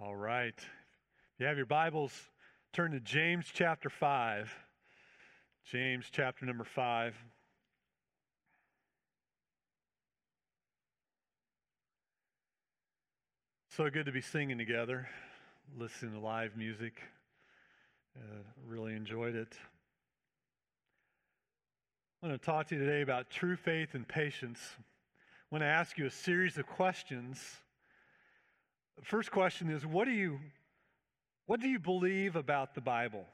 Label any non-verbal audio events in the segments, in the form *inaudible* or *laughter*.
All right. If you have your Bibles, turn to James chapter 5. James chapter number 5. So good to be singing together, listening to live music. Uh, really enjoyed it. I want to talk to you today about true faith and patience. I want to ask you a series of questions. First question is what do you what do you believe about the Bible?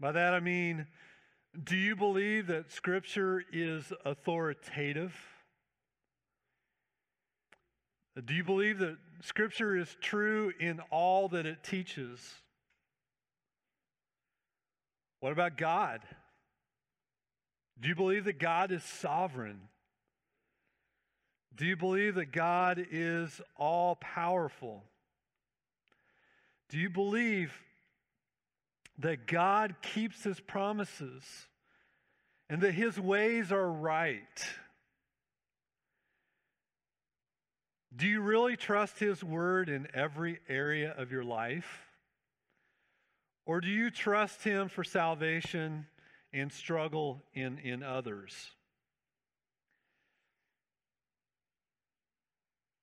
By that I mean, do you believe that Scripture is authoritative? Do you believe that Scripture is true in all that it teaches? What about God? Do you believe that God is sovereign? Do you believe that God is all powerful? Do you believe that God keeps his promises and that his ways are right? Do you really trust his word in every area of your life? Or do you trust him for salvation and struggle in, in others?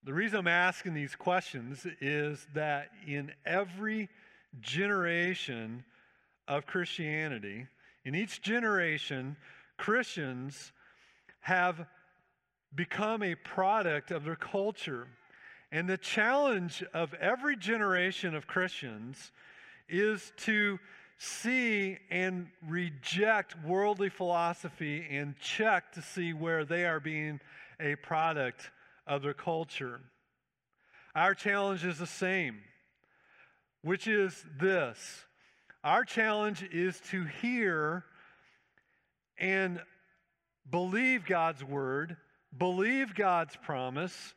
The reason I'm asking these questions is that in every generation of Christianity, in each generation, Christians have become a product of their culture. And the challenge of every generation of Christians is to see and reject worldly philosophy and check to see where they are being a product of their culture. Our challenge is the same, which is this our challenge is to hear and believe God's word, believe God's promise,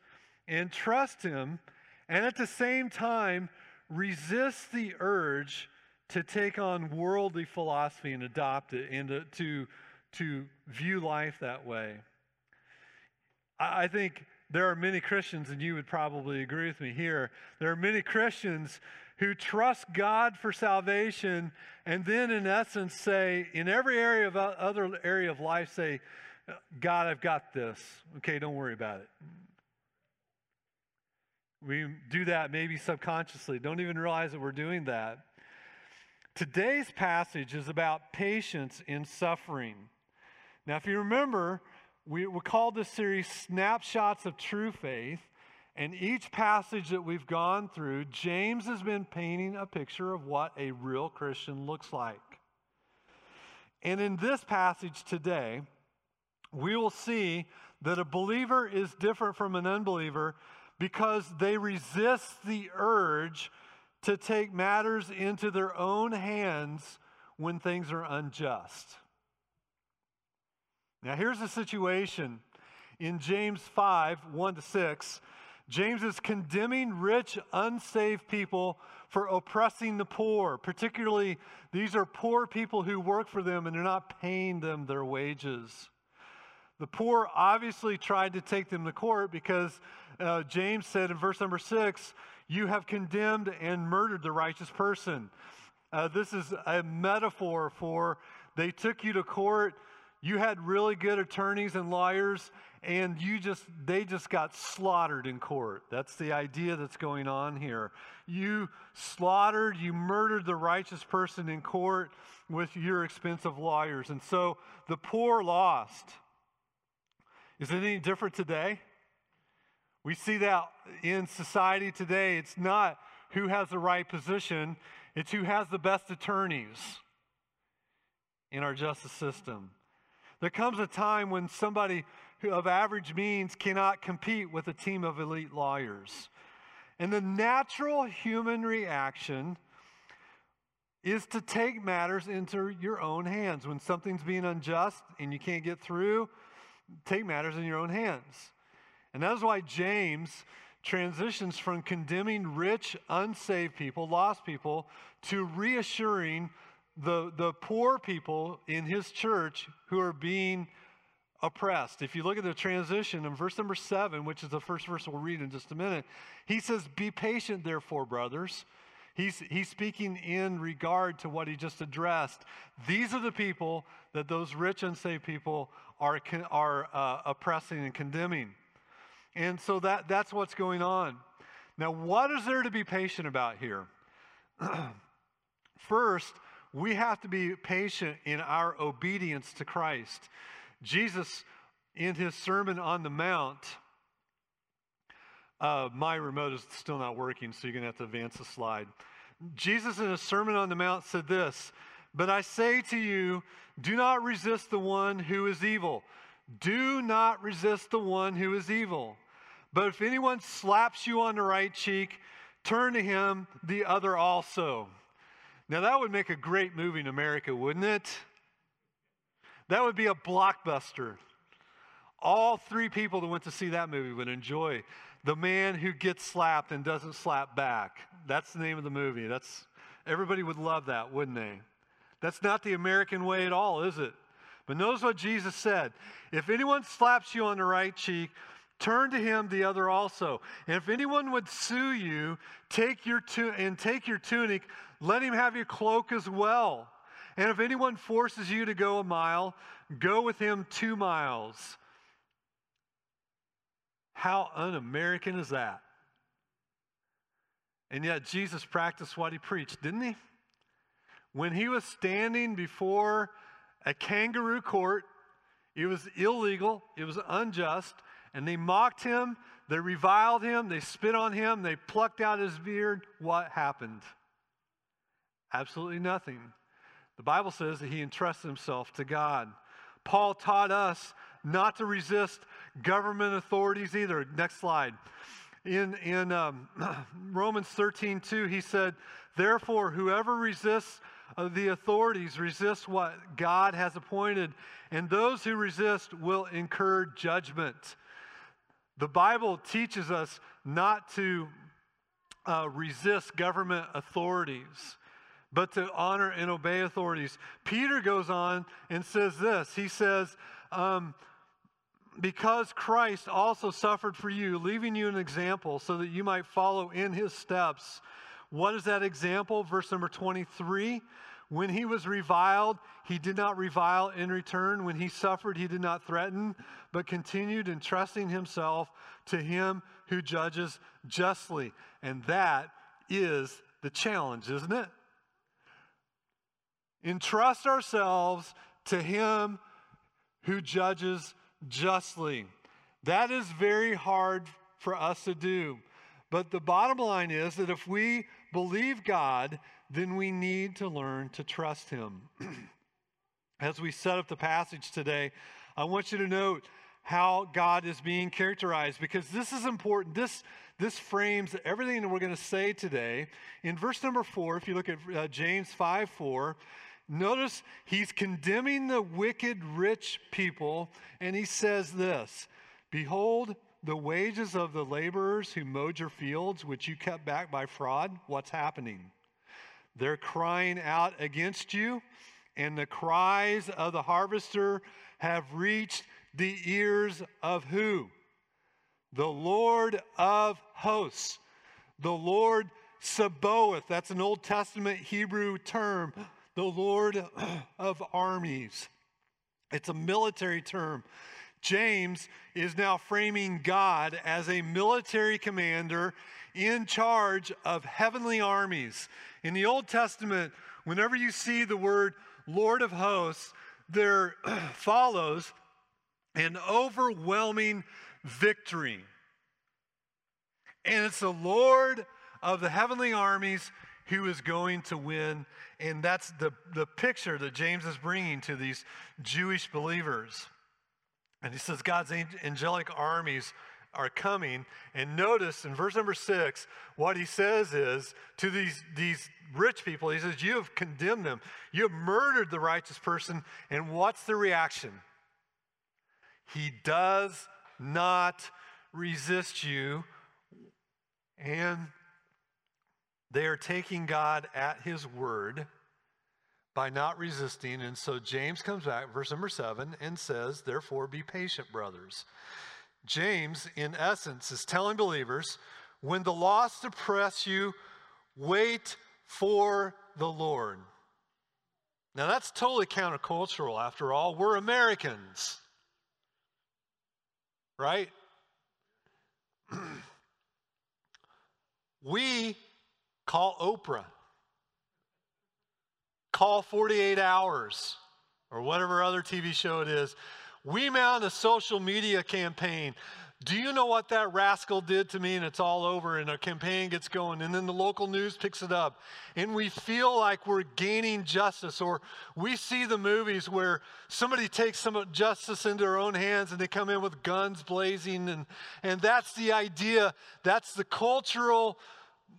and trust Him, and at the same time, resist the urge to take on worldly philosophy and adopt it and to, to, to view life that way. I, I think there are many Christians, and you would probably agree with me here, there are many Christians who trust God for salvation and then in essence say, in every area of other area of life, say, God, I've got this. Okay, don't worry about it. We do that maybe subconsciously, don't even realize that we're doing that. Today's passage is about patience in suffering. Now, if you remember, we, we call this series Snapshots of True Faith. And each passage that we've gone through, James has been painting a picture of what a real Christian looks like. And in this passage today, we will see that a believer is different from an unbeliever because they resist the urge to take matters into their own hands when things are unjust. Now, here's the situation in James 5 1 to 6. James is condemning rich, unsaved people for oppressing the poor. Particularly, these are poor people who work for them and they're not paying them their wages. The poor obviously tried to take them to court because uh, James said in verse number six, You have condemned and murdered the righteous person. Uh, this is a metaphor for they took you to court you had really good attorneys and lawyers, and you just they just got slaughtered in court. That's the idea that's going on here. You slaughtered, you murdered the righteous person in court with your expensive lawyers. And so the poor lost. Is it any different today? We see that in society today. It's not who has the right position, it's who has the best attorneys in our justice system. There comes a time when somebody of average means cannot compete with a team of elite lawyers. And the natural human reaction is to take matters into your own hands. When something's being unjust and you can't get through, take matters in your own hands. And that is why James transitions from condemning rich, unsaved people, lost people, to reassuring the, the poor people in his church who are being oppressed. If you look at the transition in verse number seven, which is the first verse we'll read in just a minute, he says, Be patient, therefore, brothers. He's, he's speaking in regard to what he just addressed. These are the people that those rich, and unsaved people are, are uh, oppressing and condemning. And so that, that's what's going on. Now, what is there to be patient about here? *clears throat* First, we have to be patient in our obedience to Christ. Jesus, in his Sermon on the Mount, uh, my remote is still not working, so you're going to have to advance the slide. Jesus, in his Sermon on the Mount, said this But I say to you, do not resist the one who is evil. Do not resist the one who is evil. But if anyone slaps you on the right cheek, turn to him the other also. Now, that would make a great movie in America, wouldn't it? That would be a blockbuster. All three people that went to see that movie would enjoy the man who gets slapped and doesn't slap back. That's the name of the movie. That's everybody would love that, wouldn't they? That's not the American way at all, is it? But notice what Jesus said. If anyone slaps you on the right cheek, turn to him the other also. And if anyone would sue you, take your tu- and take your tunic, let him have your cloak as well. And if anyone forces you to go a mile, go with him two miles. How un American is that? And yet, Jesus practiced what he preached, didn't he? When he was standing before a kangaroo court, it was illegal, it was unjust, and they mocked him, they reviled him, they spit on him, they plucked out his beard. What happened? Absolutely nothing. The Bible says that he entrusted himself to God. Paul taught us not to resist government authorities either. Next slide. In, in um, *clears throat* Romans 13, 2, he said, Therefore, whoever resists uh, the authorities resists what God has appointed, and those who resist will incur judgment. The Bible teaches us not to uh, resist government authorities but to honor and obey authorities. Peter goes on and says this He says, um, Because Christ also suffered for you, leaving you an example so that you might follow in his steps. What is that example? Verse number 23. When he was reviled, he did not revile in return. When he suffered, he did not threaten, but continued entrusting himself to him who judges justly. And that is the challenge, isn't it? entrust ourselves to Him who judges justly. That is very hard for us to do. But the bottom line is that if we believe God, then we need to learn to trust Him. *clears throat* As we set up the passage today, I want you to note how God is being characterized because this is important. This, this frames everything that we're going to say today. In verse number four, if you look at uh, James 5 4, Notice he's condemning the wicked rich people, and he says this Behold, the wages of the laborers who mowed your fields, which you kept back by fraud, what's happening? They're crying out against you, and the cries of the harvester have reached the ears of who? The Lord of hosts, the Lord Sabaoth. That's an Old Testament Hebrew term the Lord *clears throat* of armies. It's a military term. James is now framing God as a military commander in charge of heavenly armies. In the Old Testament, whenever you see the word Lord of hosts, there *clears throat* follows an overwhelming victory. And it's the Lord of the heavenly armies who is going to win. And that's the, the picture that James is bringing to these Jewish believers. And he says God's angelic armies are coming. And notice in verse number six, what he says is to these, these rich people, he says, You have condemned them. You have murdered the righteous person. And what's the reaction? He does not resist you. And they are taking God at his word, by not resisting. And so James comes back, verse number seven, and says, Therefore, be patient, brothers. James, in essence, is telling believers when the lost oppress you, wait for the Lord. Now, that's totally countercultural, after all. We're Americans, right? *clears throat* we call Oprah, call 48 Hours, or whatever other TV show it is. We mount a social media campaign do you know what that rascal did to me? And it's all over, and a campaign gets going, and then the local news picks it up. And we feel like we're gaining justice, or we see the movies where somebody takes some justice into their own hands and they come in with guns blazing. And, and that's the idea, that's the cultural.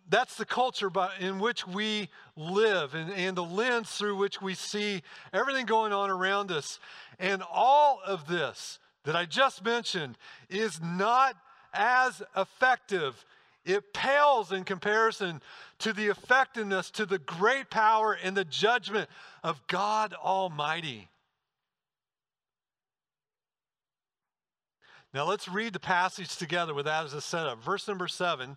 That's the culture by, in which we live and, and the lens through which we see everything going on around us. And all of this that I just mentioned is not as effective. It pales in comparison to the effectiveness, to the great power and the judgment of God Almighty. Now let's read the passage together with that as a setup. Verse number seven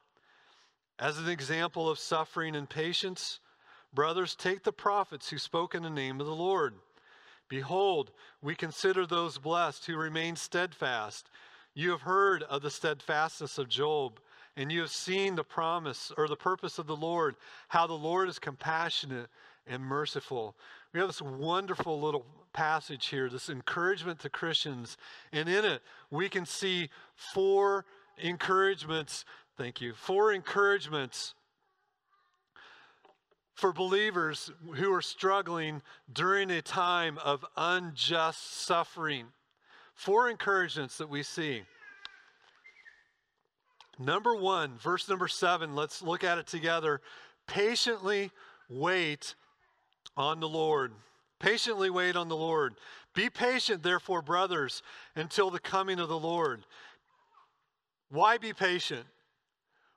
As an example of suffering and patience, brothers, take the prophets who spoke in the name of the Lord. Behold, we consider those blessed who remain steadfast. You have heard of the steadfastness of Job, and you have seen the promise or the purpose of the Lord, how the Lord is compassionate and merciful. We have this wonderful little passage here, this encouragement to Christians. And in it, we can see four encouragements. Thank you. Four encouragements for believers who are struggling during a time of unjust suffering. Four encouragements that we see. Number one, verse number seven, let's look at it together. Patiently wait on the Lord. Patiently wait on the Lord. Be patient, therefore, brothers, until the coming of the Lord. Why be patient?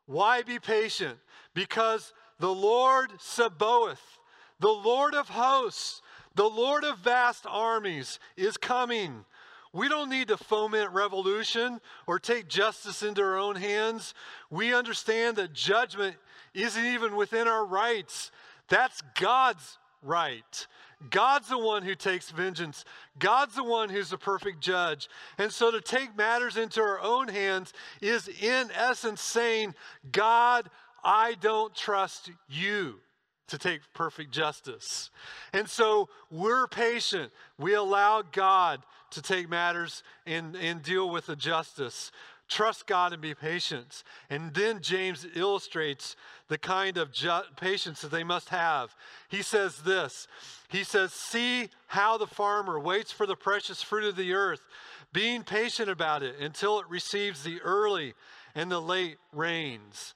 Why be patient? Because the Lord Sabaoth, the Lord of hosts, the Lord of vast armies is coming. We don't need to foment revolution or take justice into our own hands. We understand that judgment isn't even within our rights. That's God's right. God's the one who takes vengeance. God's the one who's the perfect judge. And so to take matters into our own hands is, in essence, saying, God, I don't trust you to take perfect justice. And so we're patient. We allow God to take matters and, and deal with the justice. Trust God and be patient. And then James illustrates the kind of ju- patience that they must have. He says this He says, See how the farmer waits for the precious fruit of the earth, being patient about it until it receives the early and the late rains.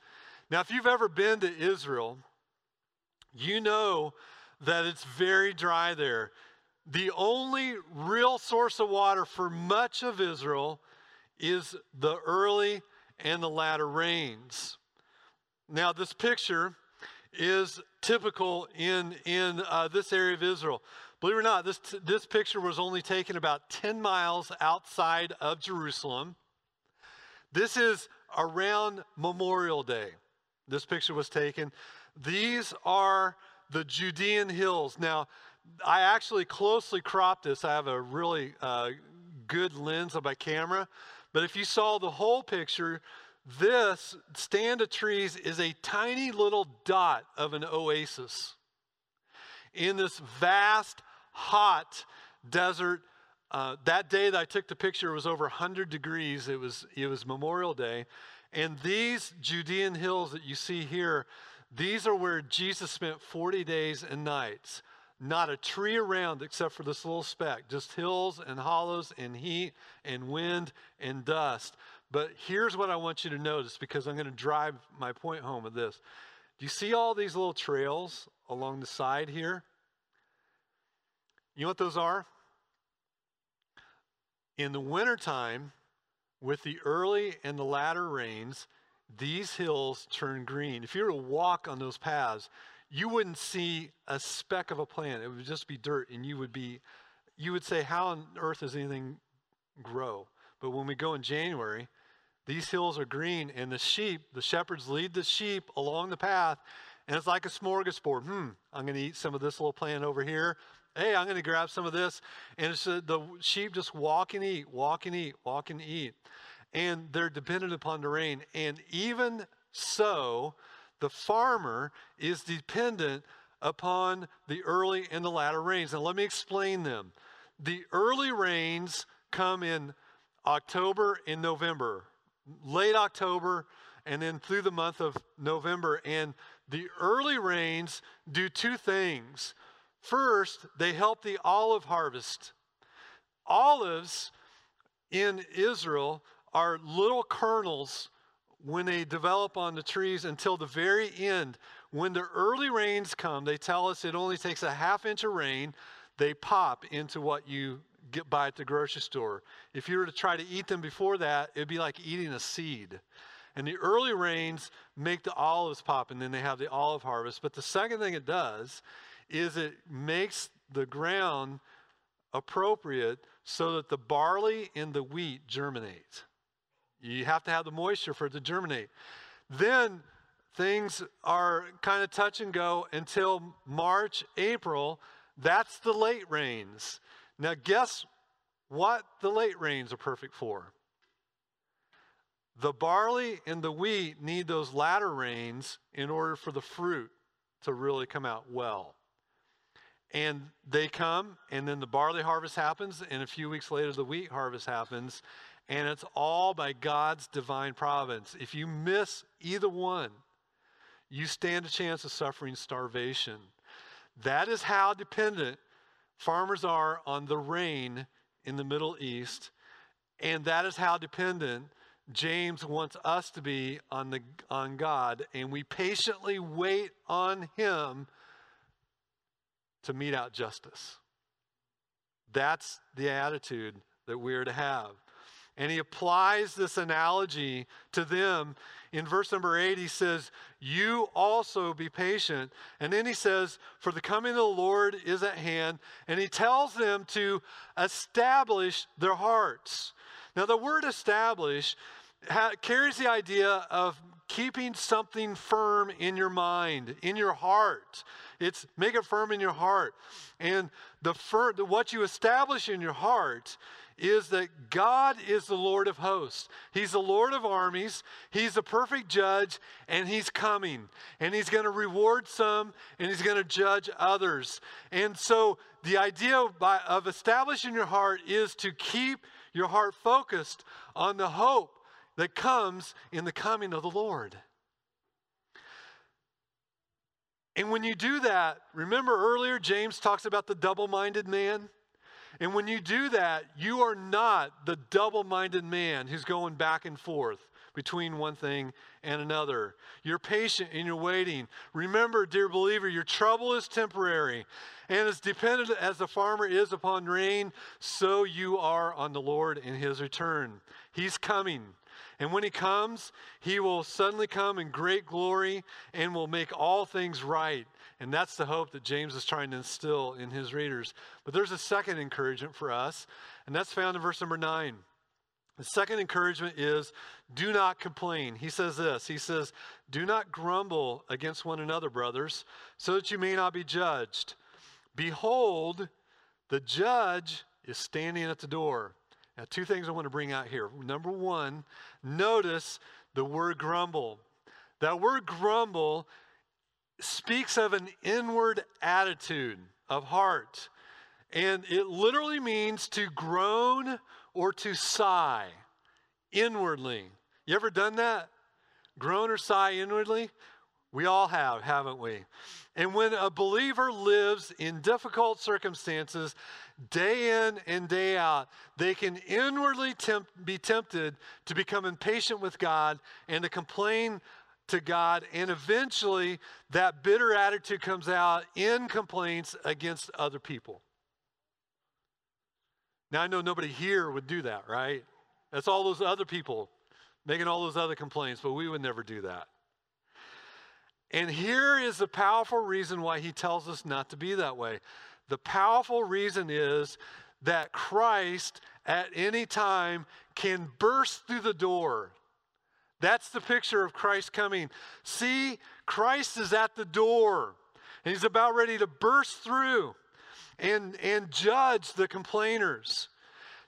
Now, if you've ever been to Israel, you know that it's very dry there. The only real source of water for much of Israel is the early and the latter rains. Now, this picture is typical in, in uh, this area of Israel. Believe it or not, this, this picture was only taken about 10 miles outside of Jerusalem. This is around Memorial Day this picture was taken. These are the Judean hills. Now, I actually closely cropped this. I have a really uh, good lens on my camera. But if you saw the whole picture, this stand of trees is a tiny little dot of an oasis in this vast, hot desert. Uh, that day that I took the picture, was over 100 degrees. It was, it was Memorial Day. And these Judean hills that you see here, these are where Jesus spent 40 days and nights. Not a tree around except for this little speck, just hills and hollows and heat and wind and dust. But here's what I want you to notice because I'm going to drive my point home with this. Do you see all these little trails along the side here? You know what those are? In the wintertime, with the early and the latter rains, these hills turn green. If you were to walk on those paths, you wouldn't see a speck of a plant. It would just be dirt, and you would be, you would say, "How on earth does anything grow?" But when we go in January, these hills are green, and the sheep, the shepherds lead the sheep along the path, and it's like a smorgasbord. Hmm, I'm going to eat some of this little plant over here. Hey, I'm going to grab some of this. And it's uh, the sheep just walk and eat, walk and eat, walk and eat. And they're dependent upon the rain. And even so, the farmer is dependent upon the early and the latter rains. And let me explain them. The early rains come in October and November, late October, and then through the month of November. And the early rains do two things. First, they help the olive harvest. Olives in Israel are little kernels when they develop on the trees until the very end. When the early rains come, they tell us it only takes a half inch of rain. They pop into what you get by at the grocery store. If you were to try to eat them before that, it'd be like eating a seed. And the early rains make the olives pop, and then they have the olive harvest. But the second thing it does is it makes the ground appropriate so that the barley and the wheat germinate. You have to have the moisture for it to germinate. Then things are kind of touch and go until March, April. That's the late rains. Now, guess what the late rains are perfect for? The barley and the wheat need those latter rains in order for the fruit to really come out well. And they come, and then the barley harvest happens, and a few weeks later, the wheat harvest happens, and it's all by God's divine providence. If you miss either one, you stand a chance of suffering starvation. That is how dependent farmers are on the rain in the Middle East, and that is how dependent James wants us to be on, the, on God, and we patiently wait on Him to mete out justice. That's the attitude that we're to have. And he applies this analogy to them. In verse number eight, he says, You also be patient. And then he says, For the coming of the Lord is at hand. And he tells them to establish their hearts. Now, the word establish carries the idea of keeping something firm in your mind, in your heart. It's make it firm in your heart. And the fir- what you establish in your heart is that God is the Lord of hosts. He's the Lord of armies. He's the perfect judge, and He's coming. And He's going to reward some, and He's going to judge others. And so, the idea of, by, of establishing your heart is to keep your heart focused on the hope that comes in the coming of the Lord. And when you do that, remember earlier James talks about the double minded man? And when you do that, you are not the double minded man who's going back and forth between one thing and another. You're patient and you're waiting. Remember, dear believer, your trouble is temporary. And as dependent as the farmer is upon rain, so you are on the Lord in his return. He's coming. And when he comes, he will suddenly come in great glory and will make all things right. And that's the hope that James is trying to instill in his readers. But there's a second encouragement for us, and that's found in verse number nine. The second encouragement is do not complain. He says this He says, Do not grumble against one another, brothers, so that you may not be judged. Behold, the judge is standing at the door. Now, two things I want to bring out here. Number one, notice the word grumble. That word grumble speaks of an inward attitude of heart. And it literally means to groan or to sigh inwardly. You ever done that? Groan or sigh inwardly? We all have, haven't we? And when a believer lives in difficult circumstances, day in and day out, they can inwardly be tempted to become impatient with God and to complain to God. And eventually, that bitter attitude comes out in complaints against other people. Now, I know nobody here would do that, right? That's all those other people making all those other complaints, but we would never do that. And here is the powerful reason why he tells us not to be that way. The powerful reason is that Christ at any time can burst through the door. That's the picture of Christ coming. See, Christ is at the door, and he's about ready to burst through and, and judge the complainers.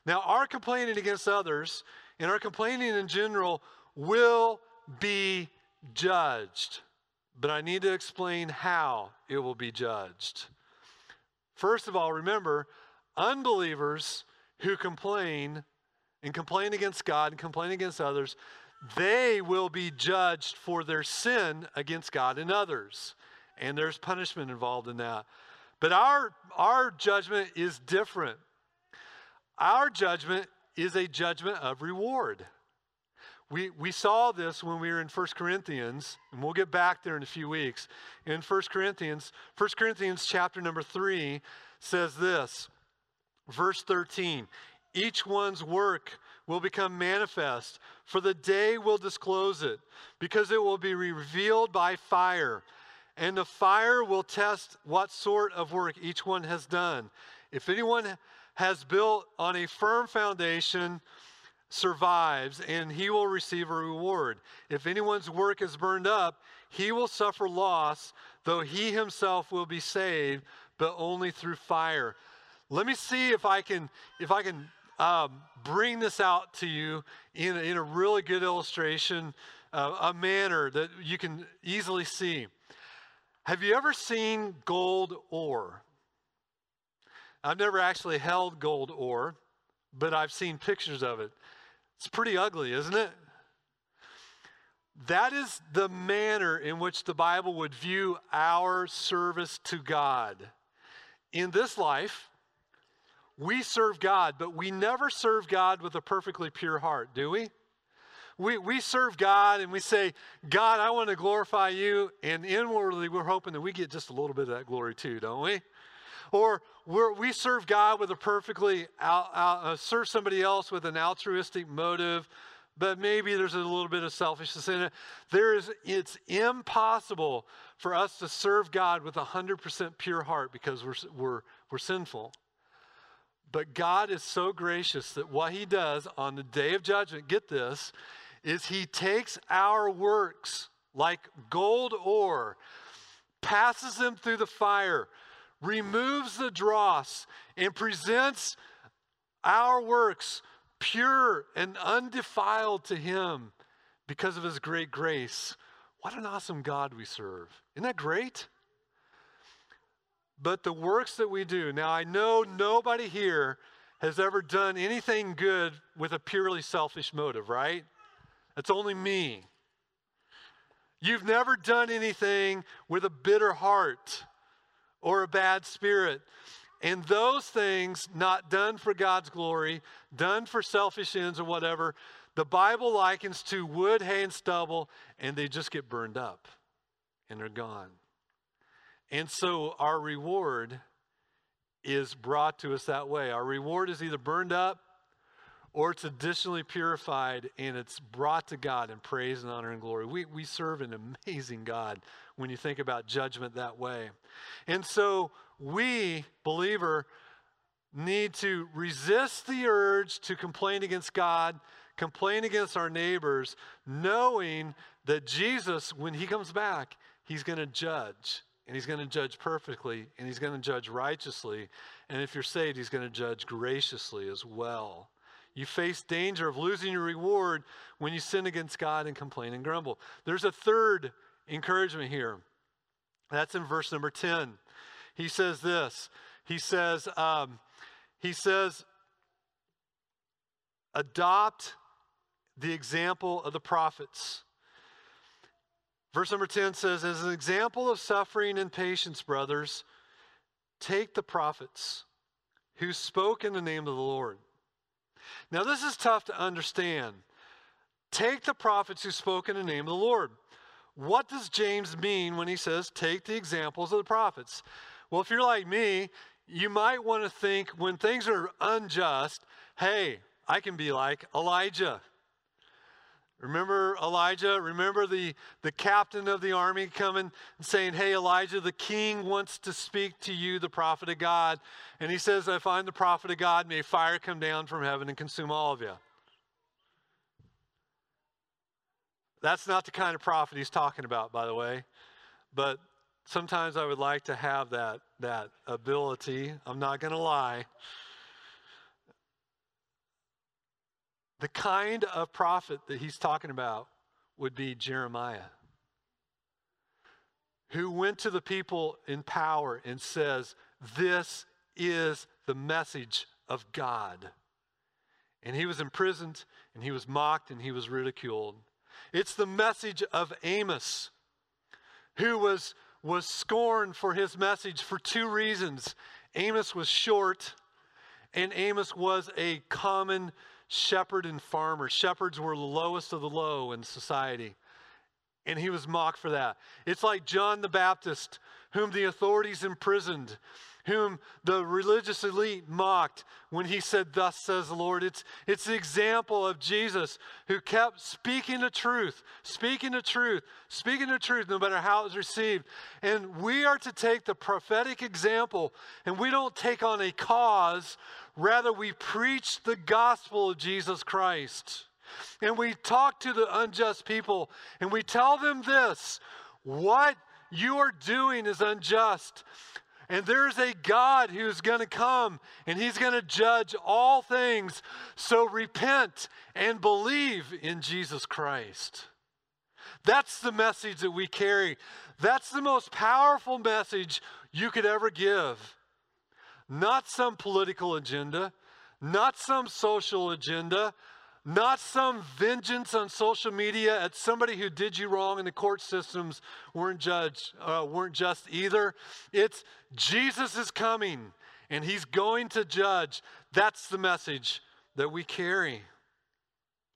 Now, our complaining against others and our complaining in general will be judged. But I need to explain how it will be judged. First of all, remember, unbelievers who complain and complain against God and complain against others, they will be judged for their sin against God and others. And there's punishment involved in that. But our, our judgment is different. Our judgment is a judgment of reward. We, we saw this when we were in 1 Corinthians, and we'll get back there in a few weeks. In 1 Corinthians, 1 Corinthians chapter number 3 says this, verse 13, each one's work will become manifest, for the day will disclose it, because it will be revealed by fire. And the fire will test what sort of work each one has done. If anyone has built on a firm foundation, survives, and he will receive a reward. If anyone's work is burned up, he will suffer loss, though he himself will be saved, but only through fire. Let me see if I can if I can um, bring this out to you in, in a really good illustration, uh, a manner that you can easily see. Have you ever seen gold ore? I've never actually held gold ore, but I've seen pictures of it. It's pretty ugly, isn't it? That is the manner in which the Bible would view our service to God. In this life, we serve God, but we never serve God with a perfectly pure heart, do we? We, we serve God and we say, God, I want to glorify you. And inwardly, we're hoping that we get just a little bit of that glory too, don't we? Or we serve God with a perfectly, uh, serve somebody else with an altruistic motive, but maybe there's a little bit of selfishness in it. There is, it's impossible for us to serve God with a 100% pure heart because we're, we're, we're sinful. But God is so gracious that what He does on the day of judgment, get this, is He takes our works like gold ore, passes them through the fire, removes the dross, and presents our works pure and undefiled to Him because of His great grace. What an awesome God we serve. Isn't that great? But the works that we do, now I know nobody here has ever done anything good with a purely selfish motive, right? That's only me. You've never done anything with a bitter heart or a bad spirit. And those things, not done for God's glory, done for selfish ends or whatever, the Bible likens to wood, hay, and stubble, and they just get burned up and they're gone. And so our reward is brought to us that way. Our reward is either burned up or it's additionally purified and it's brought to God in praise and honor and glory. We, we serve an amazing God when you think about judgment that way. And so we, believer, need to resist the urge to complain against God, complain against our neighbors, knowing that Jesus, when he comes back, he's going to judge. And he's going to judge perfectly, and he's going to judge righteously. And if you're saved, he's going to judge graciously as well. You face danger of losing your reward when you sin against God and complain and grumble. There's a third encouragement here. That's in verse number 10. He says this. He says, um, he says, adopt the example of the prophets. Verse number 10 says, As an example of suffering and patience, brothers, take the prophets who spoke in the name of the Lord. Now, this is tough to understand. Take the prophets who spoke in the name of the Lord. What does James mean when he says, take the examples of the prophets? Well, if you're like me, you might want to think when things are unjust, hey, I can be like Elijah. Remember Elijah? Remember the, the captain of the army coming and saying, Hey, Elijah, the king wants to speak to you, the prophet of God. And he says, If I'm the prophet of God, may fire come down from heaven and consume all of you. That's not the kind of prophet he's talking about, by the way. But sometimes I would like to have that, that ability. I'm not going to lie. The kind of prophet that he's talking about would be Jeremiah, who went to the people in power and says, This is the message of God. And he was imprisoned, and he was mocked, and he was ridiculed. It's the message of Amos, who was, was scorned for his message for two reasons. Amos was short, and Amos was a common shepherd and farmer. Shepherds were the lowest of the low in society. And he was mocked for that. It's like John the Baptist, whom the authorities imprisoned, whom the religious elite mocked when he said, Thus says the Lord. It's, it's the example of Jesus who kept speaking the truth, speaking the truth, speaking the truth, no matter how it was received. And we are to take the prophetic example, and we don't take on a cause, rather, we preach the gospel of Jesus Christ. And we talk to the unjust people, and we tell them this what you are doing is unjust. And there's a God who's going to come and he's going to judge all things. So repent and believe in Jesus Christ. That's the message that we carry. That's the most powerful message you could ever give. Not some political agenda, not some social agenda, not some vengeance on social media at somebody who did you wrong and the court systems weren't judged uh, weren't just either. It's jesus is coming and he's going to judge. That's the message that we carry.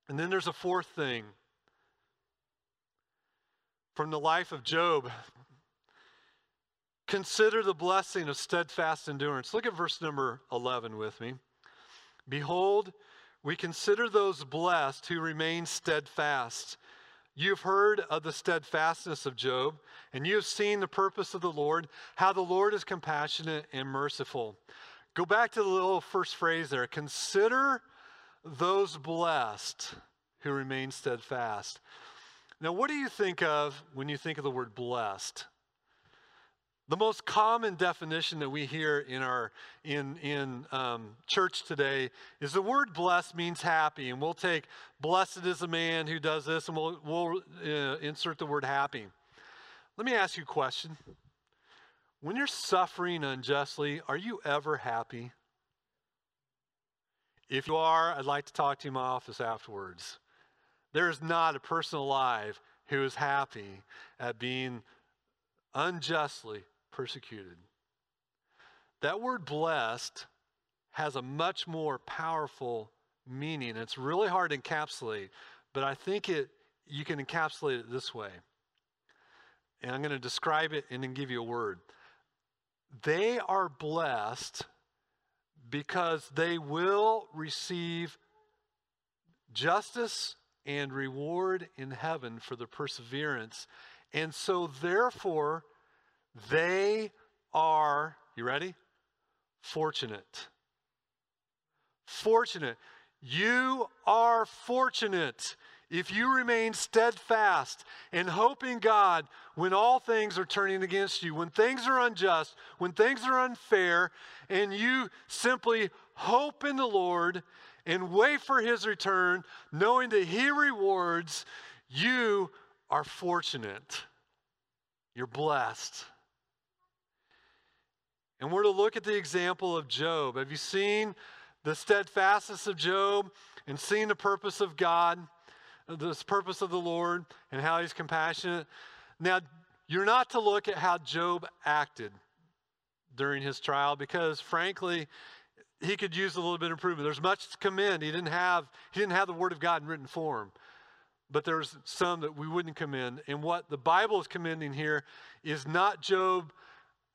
And then there's a fourth thing. From the life of job consider the blessing of steadfast endurance look at verse number 11 with me behold we consider those blessed who remain steadfast. You've heard of the steadfastness of Job, and you have seen the purpose of the Lord, how the Lord is compassionate and merciful. Go back to the little first phrase there. Consider those blessed who remain steadfast. Now, what do you think of when you think of the word blessed? The most common definition that we hear in our in in um, church today is the word "blessed" means happy, and we'll take "blessed is a man who does this," and we'll we'll uh, insert the word "happy." Let me ask you a question: When you're suffering unjustly, are you ever happy? If you are, I'd like to talk to you in my office afterwards. There is not a person alive who is happy at being unjustly persecuted. That word blessed has a much more powerful meaning. It's really hard to encapsulate, but I think it you can encapsulate it this way. And I'm going to describe it and then give you a word. They are blessed because they will receive justice and reward in heaven for their perseverance. And so, therefore, they are, you ready? Fortunate. Fortunate. You are fortunate if you remain steadfast and hope in God when all things are turning against you, when things are unjust, when things are unfair, and you simply hope in the Lord and wait for his return, knowing that he rewards, you are fortunate. You're blessed. And we're to look at the example of Job. Have you seen the steadfastness of Job and seen the purpose of God, the purpose of the Lord, and how he's compassionate? Now, you're not to look at how Job acted during his trial because, frankly, he could use a little bit of improvement. There's much to commend. He didn't have he didn't have the Word of God in written form, but there's some that we wouldn't commend. And what the Bible is commending here is not Job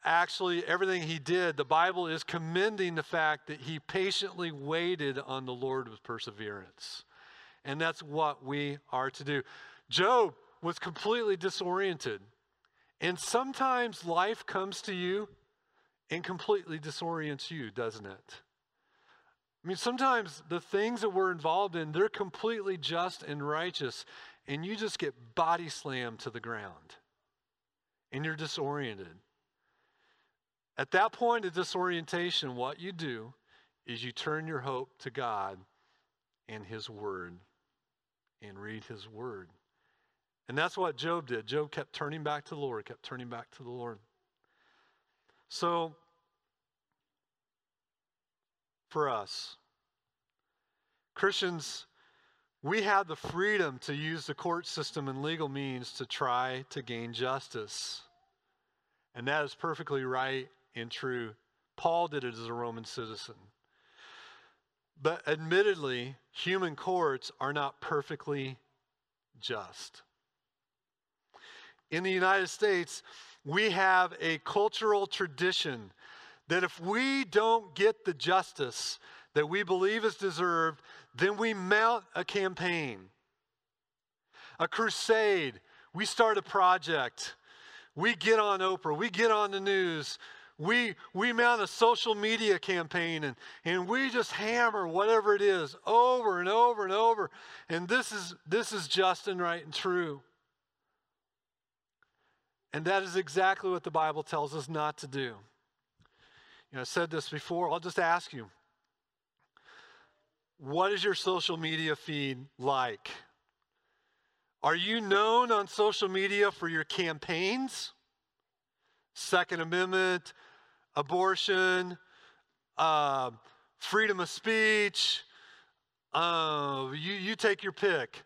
actually everything he did. The Bible is commending the fact that he patiently waited on the Lord with perseverance, and that's what we are to do. Job was completely disoriented, and sometimes life comes to you and completely disorients you, doesn't it? I mean, sometimes the things that we're involved in, they're completely just and righteous, and you just get body slammed to the ground and you're disoriented. At that point of disorientation, what you do is you turn your hope to God and His Word and read His Word. And that's what Job did. Job kept turning back to the Lord, kept turning back to the Lord. So, for us, Christians, we have the freedom to use the court system and legal means to try to gain justice. And that is perfectly right and true. Paul did it as a Roman citizen. But admittedly, human courts are not perfectly just. In the United States, we have a cultural tradition that if we don't get the justice that we believe is deserved, then we mount a campaign, a crusade. We start a project. We get on Oprah. We get on the news. We, we mount a social media campaign and, and we just hammer whatever it is over and over and over. And this is, this is just and right and true. And that is exactly what the Bible tells us not to do. You know, I said this before. I'll just ask you what is your social media feed like? Are you known on social media for your campaigns? Second Amendment, abortion, uh, freedom of speech. Uh, you, you take your pick.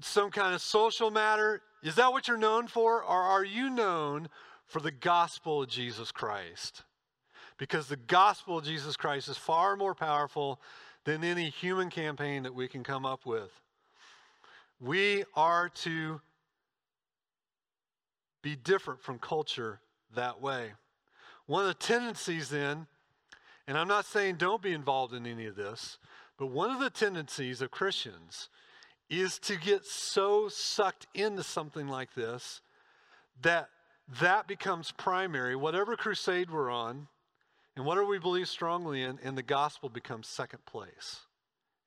Some kind of social matter. Is that what you're known for? Or are you known for the gospel of Jesus Christ? Because the gospel of Jesus Christ is far more powerful than any human campaign that we can come up with. We are to be different from culture that way. One of the tendencies, then, and I'm not saying don't be involved in any of this, but one of the tendencies of Christians is to get so sucked into something like this that that becomes primary. Whatever crusade we're on, and whatever we believe strongly in, and the gospel becomes second place.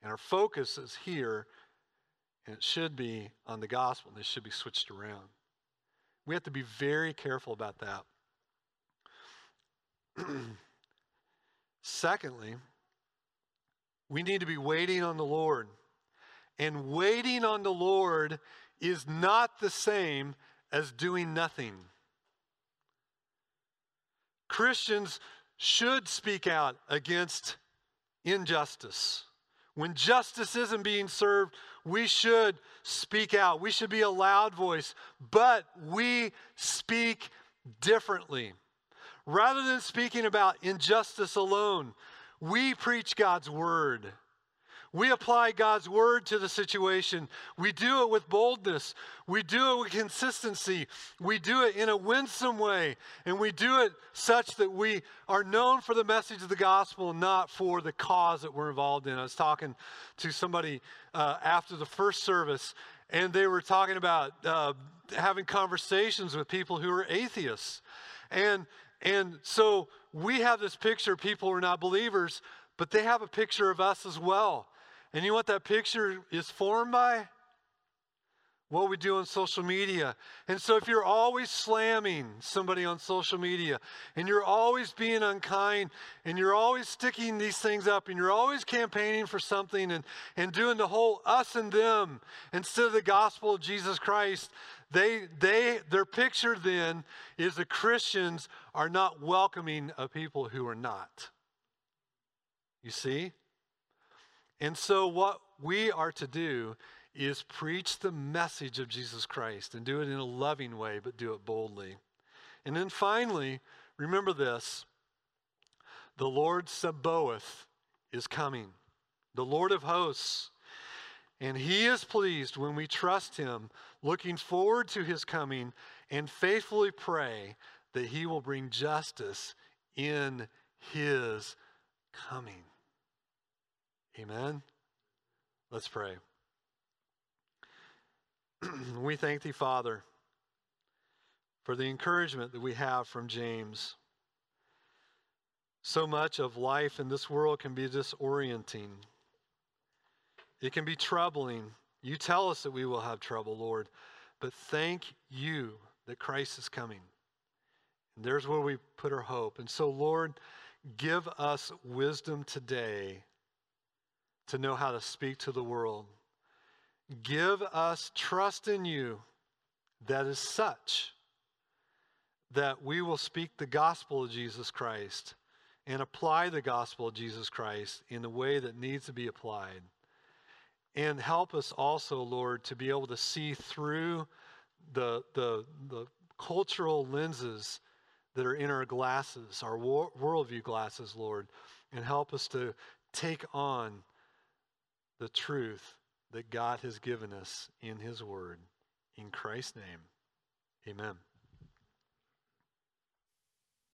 And our focus is here, and it should be on the gospel, and this should be switched around. We have to be very careful about that. *clears throat* Secondly, we need to be waiting on the Lord. And waiting on the Lord is not the same as doing nothing. Christians should speak out against injustice. When justice isn't being served, we should speak out. We should be a loud voice, but we speak differently. Rather than speaking about injustice alone, we preach God's word. We apply God's word to the situation. We do it with boldness. We do it with consistency. We do it in a winsome way. And we do it such that we are known for the message of the gospel, not for the cause that we're involved in. I was talking to somebody uh, after the first service, and they were talking about uh, having conversations with people who are atheists. And, and so we have this picture people are not believers, but they have a picture of us as well. And you know what that picture is formed by? What we do on social media. And so if you're always slamming somebody on social media and you're always being unkind and you're always sticking these things up and you're always campaigning for something and, and doing the whole us and them instead of the gospel of Jesus Christ, they, they, their picture then is the Christians are not welcoming of people who are not. You see? And so, what we are to do is preach the message of Jesus Christ and do it in a loving way, but do it boldly. And then finally, remember this the Lord Sabaoth is coming, the Lord of hosts. And he is pleased when we trust him, looking forward to his coming, and faithfully pray that he will bring justice in his coming. Amen. Let's pray. *clears throat* we thank thee, Father, for the encouragement that we have from James. So much of life in this world can be disorienting. It can be troubling. You tell us that we will have trouble, Lord, but thank you that Christ is coming. And there's where we put our hope. And so, Lord, give us wisdom today to know how to speak to the world. Give us trust in you that is such that we will speak the gospel of Jesus Christ and apply the gospel of Jesus Christ in the way that needs to be applied. And help us also, Lord, to be able to see through the, the, the cultural lenses that are in our glasses, our worldview glasses, Lord, and help us to take on the truth that God has given us in His Word. In Christ's name, amen.